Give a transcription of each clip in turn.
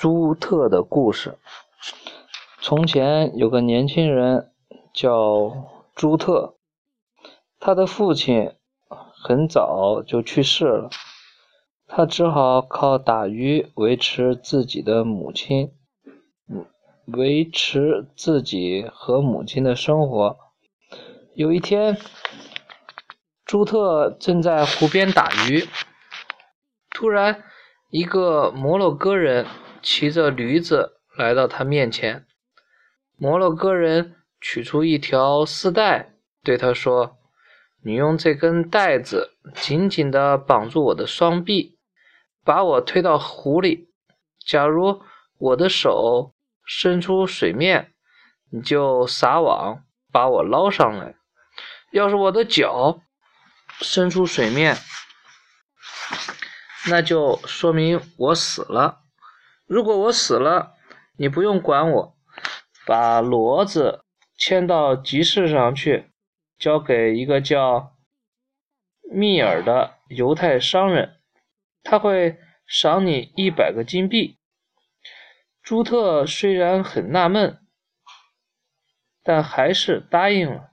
朱特的故事。从前有个年轻人叫朱特，他的父亲很早就去世了，他只好靠打鱼维持自己的母亲，维持自己和母亲的生活。有一天，朱特正在湖边打鱼，突然，一个摩洛哥人骑着驴子来到他面前。摩洛哥人取出一条丝带，对他说：“你用这根带子紧紧地绑住我的双臂，把我推到湖里。假如我的手伸出水面，你就撒网把我捞上来；要是我的脚伸出水面，那就说明我死了。如果我死了，你不用管我，把骡子牵到集市上去，交给一个叫密尔的犹太商人，他会赏你一百个金币。朱特虽然很纳闷，但还是答应了。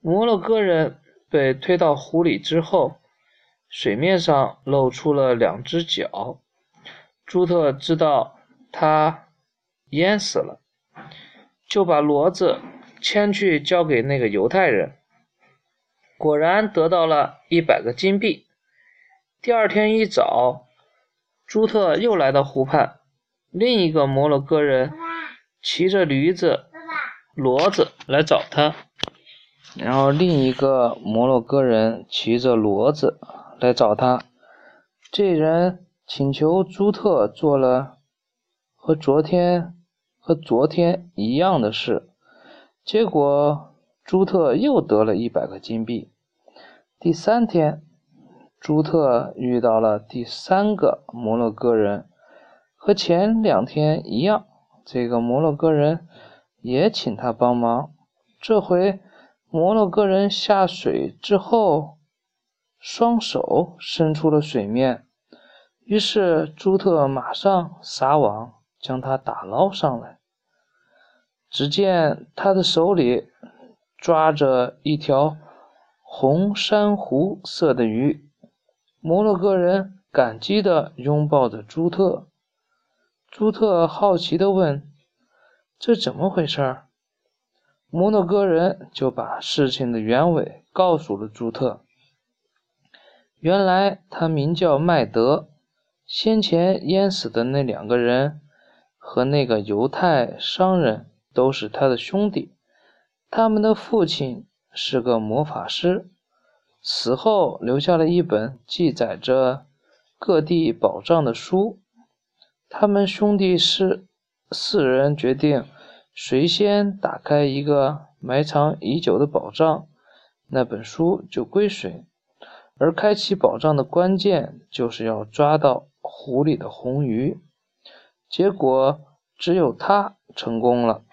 摩洛哥人被推到湖里之后。水面上露出了两只脚，朱特知道他淹死了，就把骡子牵去交给那个犹太人，果然得到了一百个金币。第二天一早，朱特又来到湖畔，另一个摩洛哥人骑着驴子、骡子来找他，然后另一个摩洛哥人骑着骡子。来找他，这人请求朱特做了和昨天和昨天一样的事，结果朱特又得了一百个金币。第三天，朱特遇到了第三个摩洛哥人，和前两天一样，这个摩洛哥人也请他帮忙。这回摩洛哥人下水之后。双手伸出了水面，于是朱特马上撒网将它打捞上来。只见他的手里抓着一条红珊瑚色的鱼。摩洛哥人感激地拥抱着朱特。朱特好奇地问：“这怎么回事？”摩洛哥人就把事情的原委告诉了朱特。原来他名叫麦德，先前淹死的那两个人和那个犹太商人都是他的兄弟。他们的父亲是个魔法师，死后留下了一本记载着各地宝藏的书。他们兄弟四四人决定，谁先打开一个埋藏已久的宝藏，那本书就归谁。而开启宝藏的关键，就是要抓到湖里的红鱼。结果只有他成功了，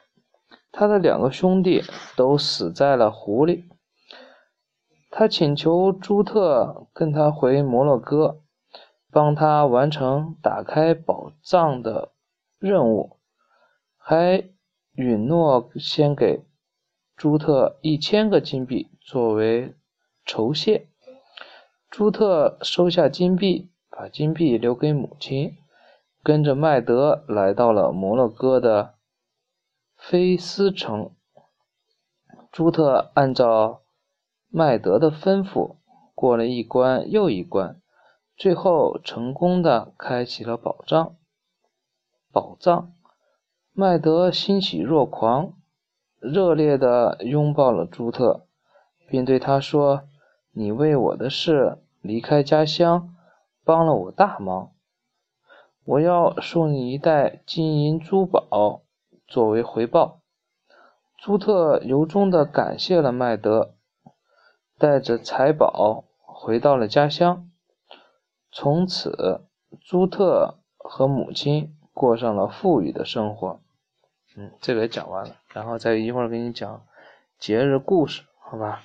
他的两个兄弟都死在了湖里。他请求朱特跟他回摩洛哥，帮他完成打开宝藏的任务，还允诺先给朱特一千个金币作为酬谢。朱特收下金币，把金币留给母亲，跟着麦德来到了摩洛哥的菲斯城。朱特按照麦德的吩咐，过了一关又一关，最后成功的开启了宝藏。宝藏，麦德欣喜若狂，热烈的拥抱了朱特，并对他说。你为我的事离开家乡，帮了我大忙。我要送你一袋金银珠宝作为回报。朱特由衷地感谢了麦德，带着财宝回到了家乡。从此，朱特和母亲过上了富裕的生活。嗯，这个也讲完了，然后再一会儿给你讲节日故事，好吧？